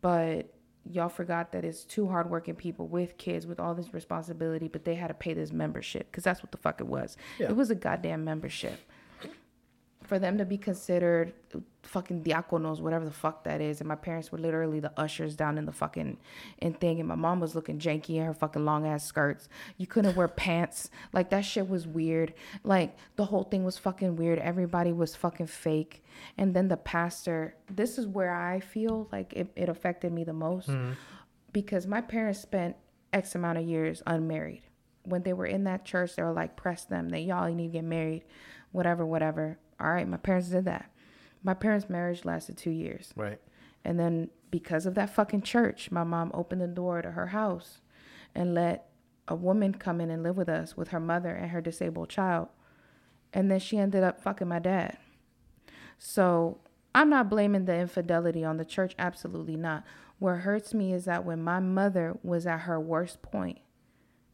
But y'all forgot that it's two hardworking people with kids with all this responsibility, but they had to pay this membership because that's what the fuck it was. Yeah. It was a goddamn membership for them to be considered fucking diaconos, whatever the fuck that is. And my parents were literally the ushers down in the fucking in thing. And my mom was looking janky in her fucking long ass skirts. You couldn't wear pants. Like that shit was weird. Like the whole thing was fucking weird. Everybody was fucking fake. And then the pastor, this is where I feel like it, it affected me the most mm-hmm. because my parents spent X amount of years unmarried. When they were in that church, they were like, press them. They, y'all, need to get married, whatever, whatever. All right, my parents did that. My parents' marriage lasted two years. Right. And then because of that fucking church, my mom opened the door to her house and let a woman come in and live with us with her mother and her disabled child. And then she ended up fucking my dad. So I'm not blaming the infidelity on the church. Absolutely not. What hurts me is that when my mother was at her worst point,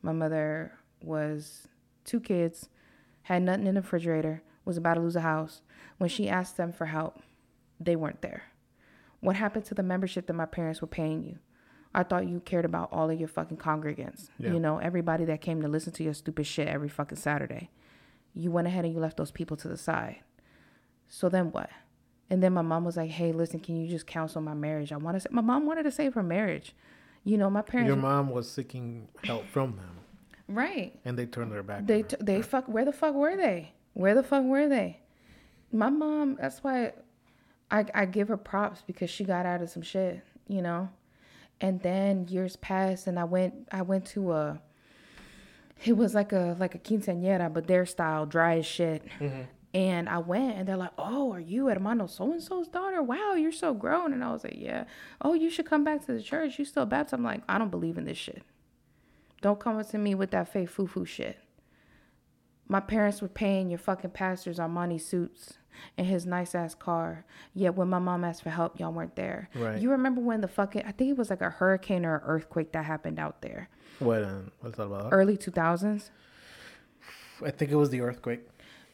my mother was two kids, had nothing in the refrigerator, was about to lose a house. When she asked them for help, they weren't there. What happened to the membership that my parents were paying you? I thought you cared about all of your fucking congregants. Yeah. You know, everybody that came to listen to your stupid shit every fucking Saturday. You went ahead and you left those people to the side. So then what? And then my mom was like, "Hey, listen, can you just counsel my marriage? I want to." Say, my mom wanted to save her marriage. You know, my parents. Your mom was seeking help from them, right. and they turned their back. They t- they fuck. Where the fuck were they? Where the fuck were they? My mom. That's why I I give her props because she got out of some shit. You know, and then years passed, and I went I went to a. It was like a like a quinceañera, but their style, dry as shit. Mm-hmm. And I went, and they're like, "Oh, are you hermano so and so's daughter? Wow, you're so grown." And I was like, "Yeah." Oh, you should come back to the church. You still baptized? I'm like, I don't believe in this shit. Don't come to me with that fake foo foo shit. My parents were paying your fucking pastors Armani suits and his nice ass car. Yet when my mom asked for help, y'all weren't there. Right. You remember when the fucking I think it was like a hurricane or earthquake that happened out there. What? Um, what's that about? Early two thousands. I think it was the earthquake.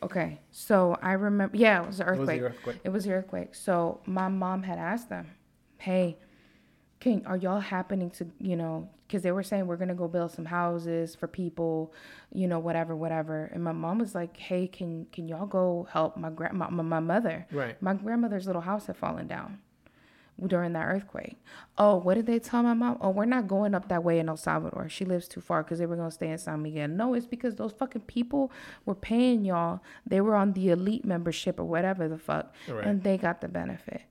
Okay. So I remember yeah, it was an was the earthquake. earthquake. It was the earthquake. So my mom had asked them, Hey, can are y'all happening to you know because they were saying we're gonna go build some houses for people you know whatever whatever. And my mom was like hey can can y'all go help my grandma my, my mother? Right. my grandmother's little house had fallen down during that earthquake. Oh what did they tell my mom? Oh we're not going up that way in el salvador. She lives too far because they were gonna stay in san miguel. No it's because those fucking people were paying y'all. They were on the elite membership or whatever the fuck Right. and they got the benefit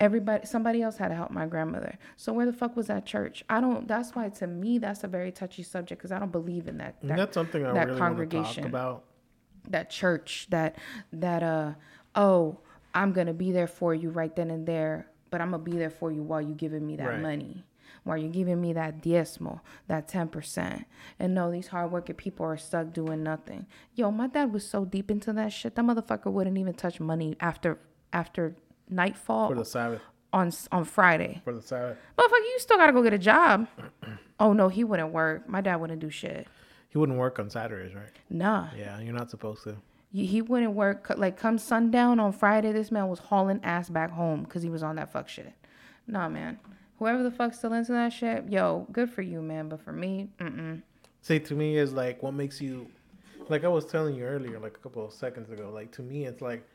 everybody somebody else had to help my grandmother. So where the fuck was that church? I don't that's why to me that's a very touchy subject because i don't believe in that, And that that's something I that really want to talk congregation. about. that church that that uh oh i'm gonna be there for you right then and there but i'm gonna be there for you while you're giving me that Right. money while you're giving me that diezmo that 10% and no these hardworking people are stuck doing nothing. Yo my dad was so deep into that shit that motherfucker wouldn't even touch money after after nightfall For the Sabbath. on on friday For the Sabbath. motherfucker you still gotta go get a job oh no he wouldn't work my dad wouldn't do shit He wouldn't work on Saturdays, right? nah Yeah, you're not supposed to. He he wouldn't work like come sundown on Friday. This man was hauling ass back home because he was on that fuck shit. Nah, man. Whoever the fuck's still into that shit, yo, good for you, man. But for me, mm-mm. See, to me, is like what makes you, like I was telling you earlier, like a couple of seconds ago. Like to me, it's like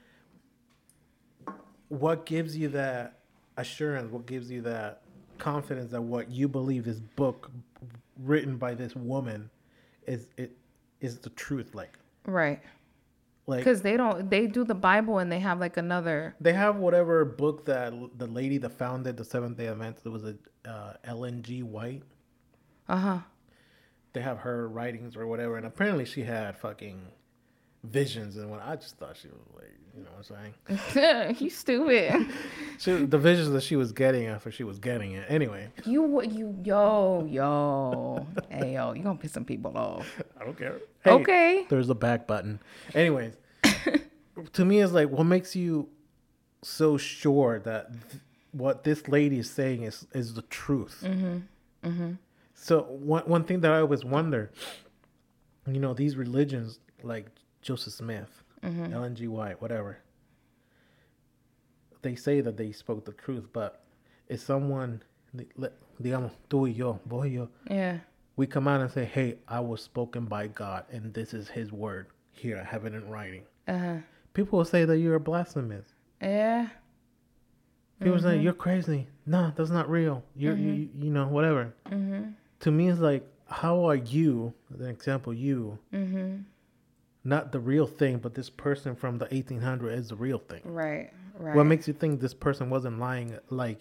what gives you that assurance, what gives you that confidence that what you believe this book written by this woman is it is the truth. Like, right? like Because they don't. They do the Bible and they have like another. they have whatever book that the lady that founded the Seventh Day Adventist was a uh, Ellen G. White. Uh huh. They have her writings or whatever, and apparently she had fucking visions and what I just thought she was like, you know what I'm saying? you stupid. She, the visions that she was getting after she was getting it. Anyway, you what you yo yo hey yo you gonna piss some people off. I don't care. Okay. There's a back button. Anyways, to me, it's like what makes you so sure that th- what this lady is saying is is the truth. Mm-hmm. Mm-hmm. So one one thing that I always wonder, you know, these religions like Joseph Smith, Ellen G. White, whatever. They say that they spoke the truth, but if someone, digamos, tú y yo, vos y yo, Yeah. we come out and say, "Hey, I was spoken by God, and this is His word. Here, I have it in writing." Uh huh. People will say that you're a blasphemous. Yeah. People Mm-hmm. say you're crazy. No, that's not real. You're, you, you know, whatever. Mm-hmm. To me, it's like, how are you? As an example, you, Mm-hmm. Not the real thing, but this person from the 1800 is the real thing. Right. Right. What makes you think this person wasn't lying, like,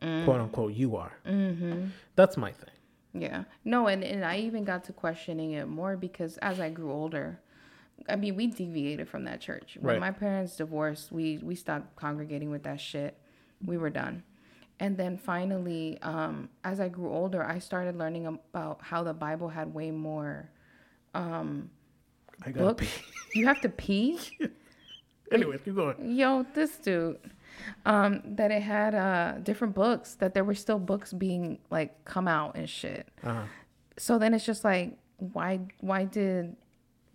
quote unquote, you are? Mm-hmm. That's my thing. Yeah. No, and, and I even got to questioning it more because as I grew older, I mean, we deviated from that church. When Right. my parents divorced, we we stopped congregating with that shit. We were done. And then finally, um, as I grew older, I started learning about how the Bible had way more I got books. You have to pee? Anyway, keep going. Yo, this dude. Um, that it had uh different books, that there were still books being like come out and shit. Uh-huh. so then it's just like why why did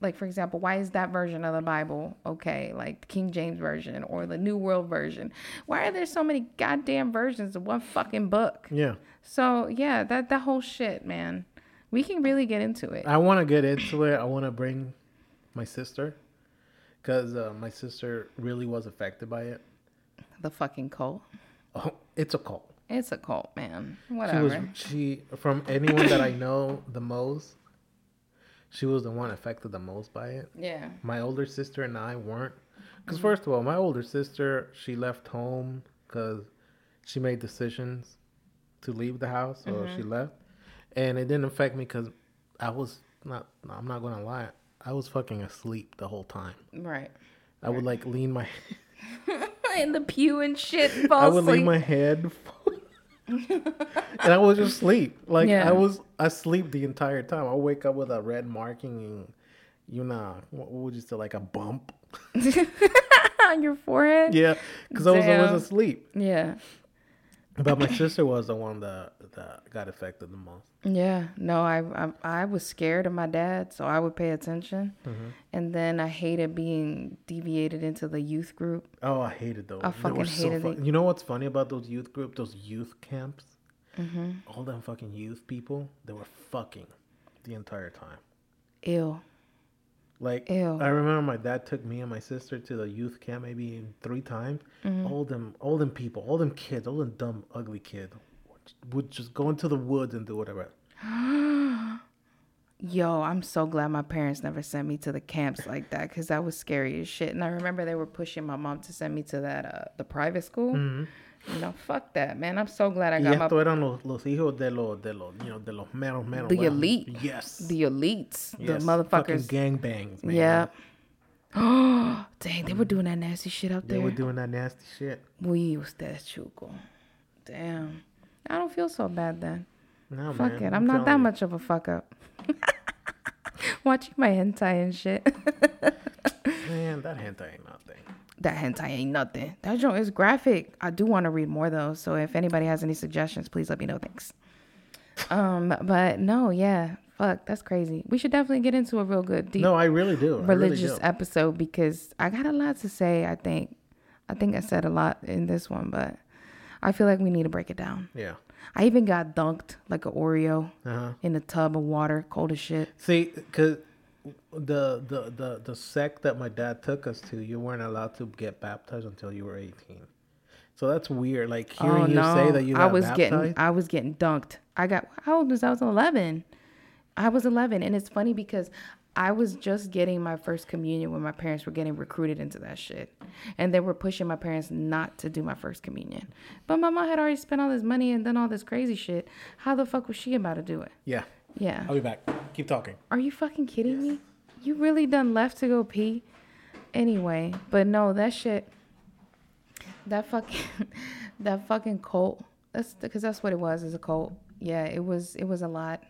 like for example why is that version of the bible okay like the king james version or the new world version why are there so many goddamn versions of one fucking book Yeah. so yeah that that whole shit man we can really get into it I want to get into it. I want to bring my sister because uh, my sister really was affected by it. the fucking cult Oh, it's a cult. It's a cult, man. She was Whatever. she from anyone that I know the most. She was the one affected the most by it. yeah. My older sister and I weren't. Because first of all, my older sister she left home because she made decisions to leave the house, so she Mm-hmm. left, and it didn't affect me because I was not. I'm not gonna lie. I was fucking asleep the whole time. Right. I would like lean my. In the pew and shit. Fall I would asleep. lean my head. and I was just asleep. Like Yeah. I was asleep the entire time. I wake up with a red marking and you know what would you say like a bump? on your forehead. Yeah, because I was always asleep. Yeah. But my sister was the one that that got affected the most. Yeah, no, I, I I was scared of my dad, so I would pay attention, Mm-hmm. and then I hated being deviated into the youth group. Oh, I hated those. I fucking so hated fu- it. You know what's funny about those youth group, those youth camps? Mm-hmm. All them fucking youth people, they were fucking the entire time. Ew. Like Ew. I remember my dad took me and my sister to the youth camp maybe three times. Mm-hmm. All them, all them people, all them kids, all them dumb, ugly kids would just go into the woods and do whatever. Yo, I'm so glad my parents never sent me to the camps like that because that was scary as shit. And I remember they were pushing my mom to send me to that uh the private school. You know, fuck that, man. I'm so glad I Mm-hmm. Y got my esto eran los, los hijos de los, de los, you know, de los meros, meros. the elite. Yes. the elites, the yes. motherfuckers. Fucking gangbangs, man. Yeah. Oh, dang, they were doing that nasty shit out They there. They were doing that nasty shit. We usted chuco. Damn. I don't feel so bad then. No, Fuck man, it. I'm, not that you. much of a fuck up. Watching my hentai and shit. Man, that hentai ain't nothing. That hentai ain't nothing. That joint is graphic. I do want to read more though. So if anybody has any suggestions, please let me know. Thanks. Um, but no, yeah. Fuck, that's crazy. We should definitely get into a real good deep No, I really do. I really religious do. episode because I got a lot to say. I think, I think I said a lot in this one, but I feel like we need to break it down. Yeah. I even got dunked like an Oreo Uh-huh. in a tub of water, cold as shit. See, because the, the the the sect that my dad took us to, you weren't allowed to get baptized until you were eighteen. So that's weird. Like oh, hearing you say that you Oh, I was baptized. getting, I was getting dunked. I got how old was I? I was eleven. I was eleven, and it's funny because I was just getting my first communion when my parents were getting recruited into that shit, and they were pushing my parents not to do my first communion. But my mom had already spent all this money and done all this crazy shit. How the fuck was she about to do it? yeah. Yeah. I'll be back. Keep talking. Are you fucking kidding me? You really done left to go pee? Anyway, but no, that shit. That fucking, that fucking cult. That's because that's what it was. Is a cult. Yeah, it was. It was a lot.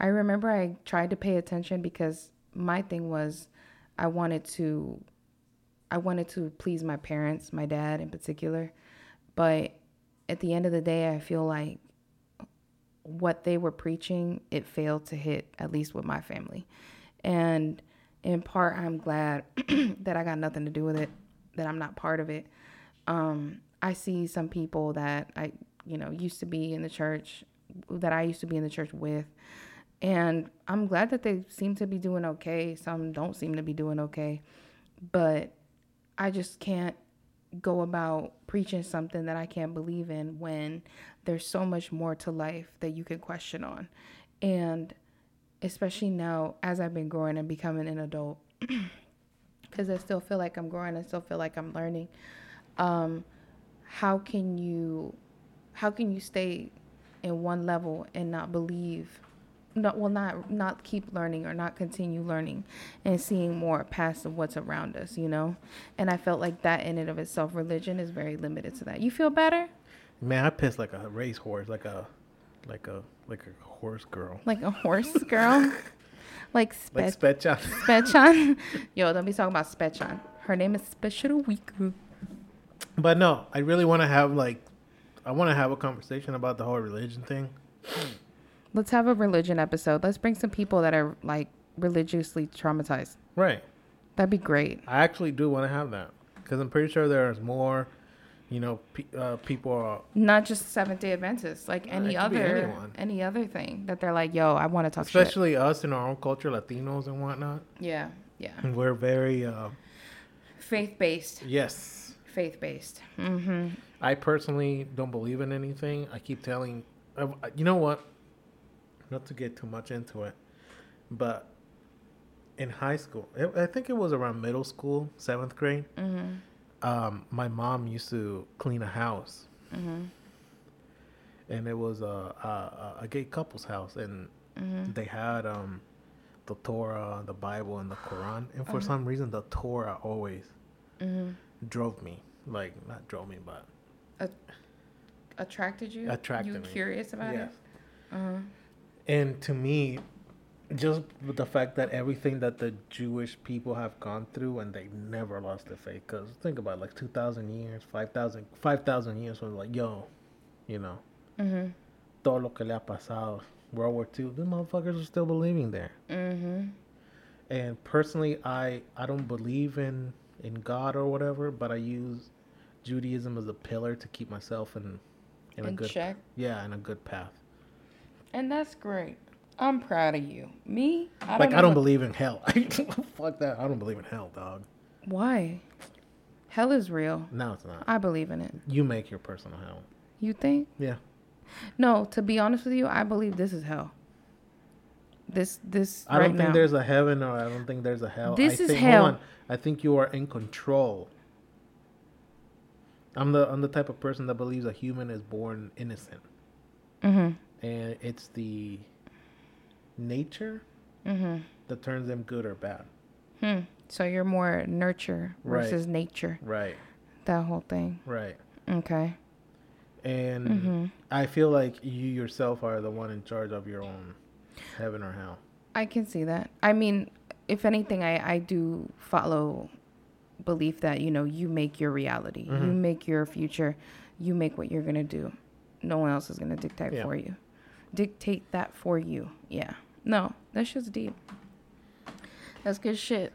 I remember I tried to pay attention because my thing was, I wanted to, I wanted to please my parents, my dad in particular, but at the end of the day, I feel like what they were preaching, it failed to hit, at least with my family. And in part, I'm glad that I got nothing to do with it, that I'm not part of it. Um, I see some people that I, you know, used to be in the church, that I used to be in the church with. And I'm glad that they seem to be doing okay. Some don't seem to be doing okay. But I just can't go about preaching something that I can't believe in when there's so much more to life that you can question on. And especially now as I've been growing and becoming an adult, because I still feel like I'm growing, I still feel like I'm learning. Um, how can you, how can you stay in one level and not believe? Not well, not not keep learning or not continue learning, and seeing more past of what's around us, you know. And I felt like that in and of itself, religion is very limited to that. You feel better, Man, I pissed like a racehorse, like a, like a, like a horse girl. like a horse girl, like Like Spe- Specha. Spechan. Yo, don't be talking about Spechan. Her name is Special Week. But no, I really want to have like, I want to have a conversation about the whole religion thing. Let's have a religion episode. Let's bring some people that are like religiously traumatized. Right. That'd be great. I actually do want to have that because I'm pretty sure there's more, you know, pe- uh, people are Not just Seventh Day Adventists, like any it other any other thing that they're like, yo, I want to talk shit. especially us in our own culture, Latinos and whatnot. Yeah, yeah. And we're very, uh, Faith based. yes, faith based. Mm-hmm. I personally don't believe in anything. I keep telling, uh, you know what? Not to get too much into it, but in high school, I I think it was around middle school, seventh grade. Mm-hmm. Um, my mom used to clean a house, mm-hmm. and it was a, a a gay couple's house, and mm-hmm. they had um the Torah, the Bible, and the Quran, and for uh-huh. some reason the Torah always drove me, like not drove me, but Attracted you? Attracted You me. curious about Yes. it? And to me, just the fact that everything that the Jewish people have gone through and they never lost their faith. Because think about it, like 2,000 years, 5,000 5,000 years was like, yo, you know, Mm-hmm. todo lo que le ha pasado. World War II, the motherfuckers are still believing there. Mm-hmm. And personally, I, I don't believe in, in God or whatever, but I use Judaism as a pillar to keep myself in, in a good check. Yeah, in a good path. And that's great. I'm proud of you. Me? I like I don't what- believe in hell. Fuck that. I don't believe in hell, dog. Why? Hell is real. No, it's not. I believe in it. You make your personal hell. You think? Yeah. No, to be honest with you, I believe this is hell. This this I right don't think now. there's a heaven or I don't think there's a hell. This I is think, hell. On. I think you are in control. I'm the I'm the type of person that believes a human is born innocent, Mhm. And it's the nature Mhm. that turns them good or bad. Hmm. So you're more nurture Right. versus nature. Right. That whole thing. Right. Okay. And Mm-hmm. I feel like you yourself are the one in charge of your own heaven or hell. I can see that. I mean, if anything, I, I do follow belief that, you know, you make your reality. You Mm-hmm. make your future. You make what you're going to do. No one else is going to dictate Yeah. for you. Dictate that for you. Yeah. No, that's just deep. That's good shit.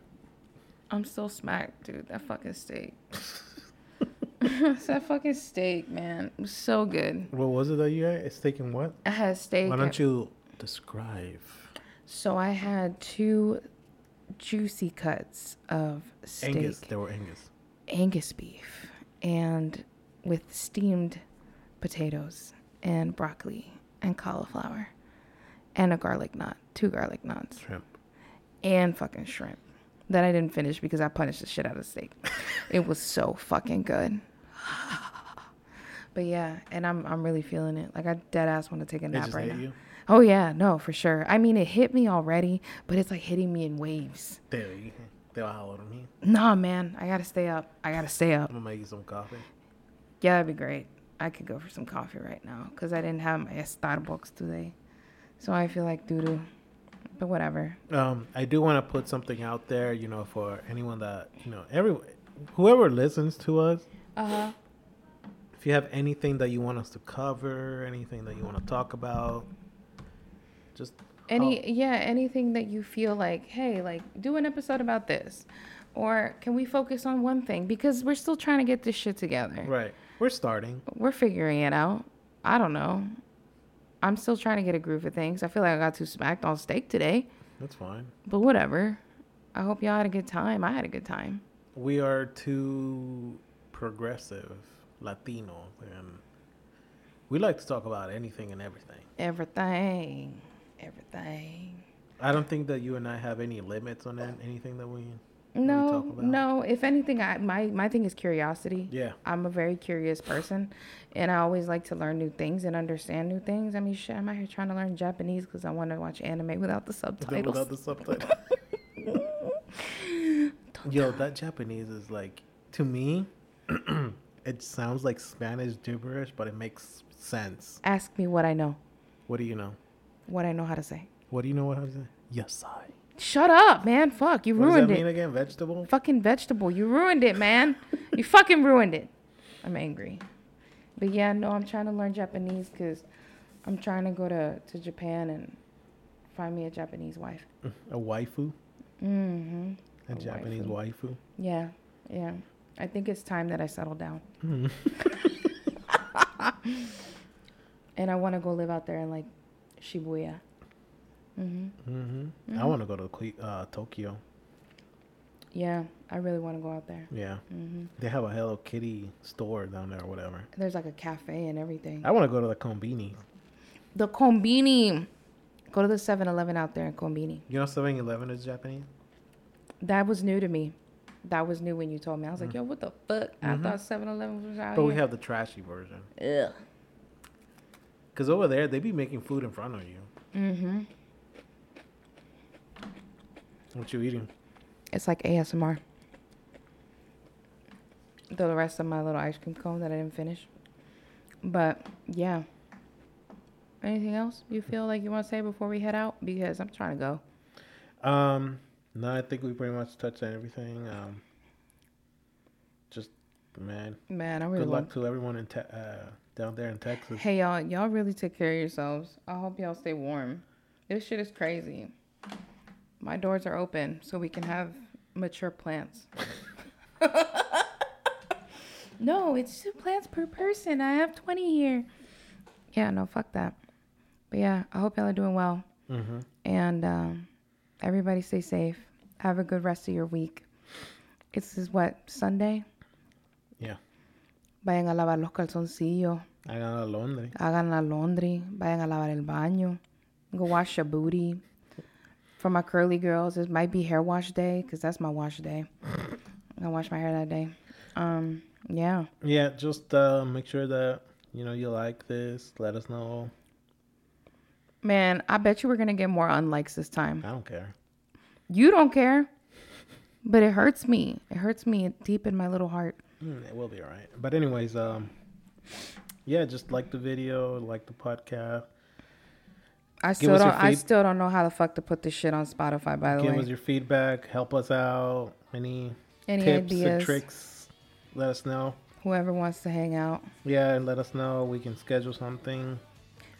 I'm still smacked, dude. That fucking steak. It's that fucking steak, man. It was so good. What was it that you had? It's taking what? I had steak. Why don't you describe? So I had two juicy cuts of steak, Angus. They were Angus. Angus beef, and with steamed potatoes and broccoli and cauliflower and a garlic knot, two garlic knots, Shrimp. and fucking shrimp that I didn't finish because I punished the shit out of steak. it was so fucking good. But yeah, and I'm I'm really feeling it. Like I dead ass want to take a nap right hit now. you. Oh yeah, no, for sure. I mean, it hit me already, but it's like hitting me in waves. Te vas a dormir. Nah, man, I gotta stay up. I gotta stay up. I'm gonna make you some coffee. Yeah, that'd be great. I could go for some coffee right now because I didn't have my Starbucks today, so I feel like doo doo. But whatever. Um, I do want to put something out there, you know, for anyone that you know, everyone, whoever listens to us. Uh huh. If you have anything that you want us to cover, anything that you want to talk about, just Any yeah, anything that you feel like, hey, like do an episode about this, or can we focus on one thing because we're still trying to get this shit together. right. We're starting. We're figuring it out. I don't know. I'm still trying to get a groove of things. I feel like I got too smacked on steak today, That's fine. but whatever. I hope y'all had a good time. I had a good time. We are too progressive Latino, and we like to talk about anything and everything. Everything, everything. I don't think that you and I have any limits on that, anything that we. No, no. If anything, I my my thing is curiosity. Yeah. I'm a very curious person, and I always like to learn new things and understand new things. I mean, shit, I'm out here trying to learn Japanese because I want to watch anime without the subtitles. Without the subtitle. Yo, that Japanese is like to me. it sounds like Spanish gibberish, but it makes sense. Ask me what I know, What do you know? what I know how to say. What do you know what I was saying? Yes, I. Shut up, man. Fuck, you What does ruined that it. mean again? Vegetable? Fucking vegetable. You ruined it, man. you fucking ruined it. I'm angry. But yeah, no, I'm trying to learn Japanese because I'm trying to go to, to Japan and find me a Japanese wife. A waifu? Mm-hmm. A, A Japanese waifu? Yeah, yeah. I think it's time that I settle down. and I want to go live out there in like Shibuya. Mm-hmm. Mm-hmm. I want to go to uh, Tokyo. Yeah, I really want to go out there. Yeah. Mm-hmm. They have a Hello Kitty store down there or whatever. There's like a cafe and everything. I want to go to the Combini. The Combini. Go to the 7-Eleven out there in Combini. You know 7-Eleven is Japanese? That was new to me. That was new when you told me. I was like, yo, what the fuck? I thought 7-Eleven was out Mm-hmm. But we have the trashy version. Ugh. Because over there, they be making food in front of you. Mm-hmm. What you eating? It's like ASMR. The rest of my little ice cream cone that I didn't finish. But yeah. Anything else you feel like you want to say before we head out? Because I'm trying to go. Um, no, I think we pretty much touched on everything. Um, just, man, Man, I really good luck to everyone in te- uh, down there in Texas. Hey y'all, y'all really take care of yourselves. I hope y'all stay warm. This shit is crazy. My doors are open so we can have mature plants. no, it's two plants per person. I have 20 here. Yeah, no, fuck that. But yeah, I hope y'all are doing well. Mm-hmm. And um, everybody stay safe. Have a good rest of your week. This is what, Sunday? Yeah. Vayan a lavar los calzoncillos. I got a laundry. Hagan la laundry. Vayan a lavar el baño. Go wash your booty. For my curly girls, it might be hair wash day because that's my wash day. I'm wash my hair that day. Um, yeah. Yeah, just uh, make sure that you know you like this. Let us know. Man, I bet you we're gonna get more unlikes this time. I don't care. You don't care, but it hurts me. It hurts me deep in my little heart. Mm, it will be all right. But anyways, um, yeah, just like the video, like the podcast. I still don't. I still don't know how the fuck to put this shit on Spotify. By the Give way, give us your feedback. Help us out. Any, any tips ideas? and tricks? Let us know. Whoever wants to hang out. Yeah, and let us know. We can schedule something.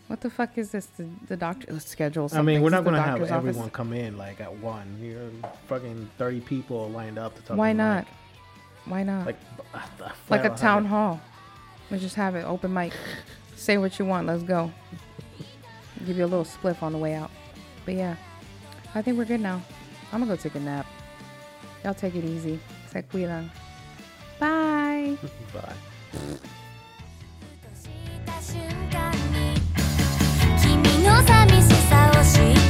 What the fuck is this? The, the doctor schedule. Something. I mean, we're not gonna have doctor's office? everyone come in like at one. You're fucking thirty people lined up to talk. Why not? mic. Why not? Like, like a town have hall. We just have it open mic. Say what you want. Let's go Give you a little spliff on the way out. But yeah, I think we're good now. I'm gonna go take a nap. Y'all take it easy. Se cuidan. Bye. it. Bye. した瞬間に君の寂し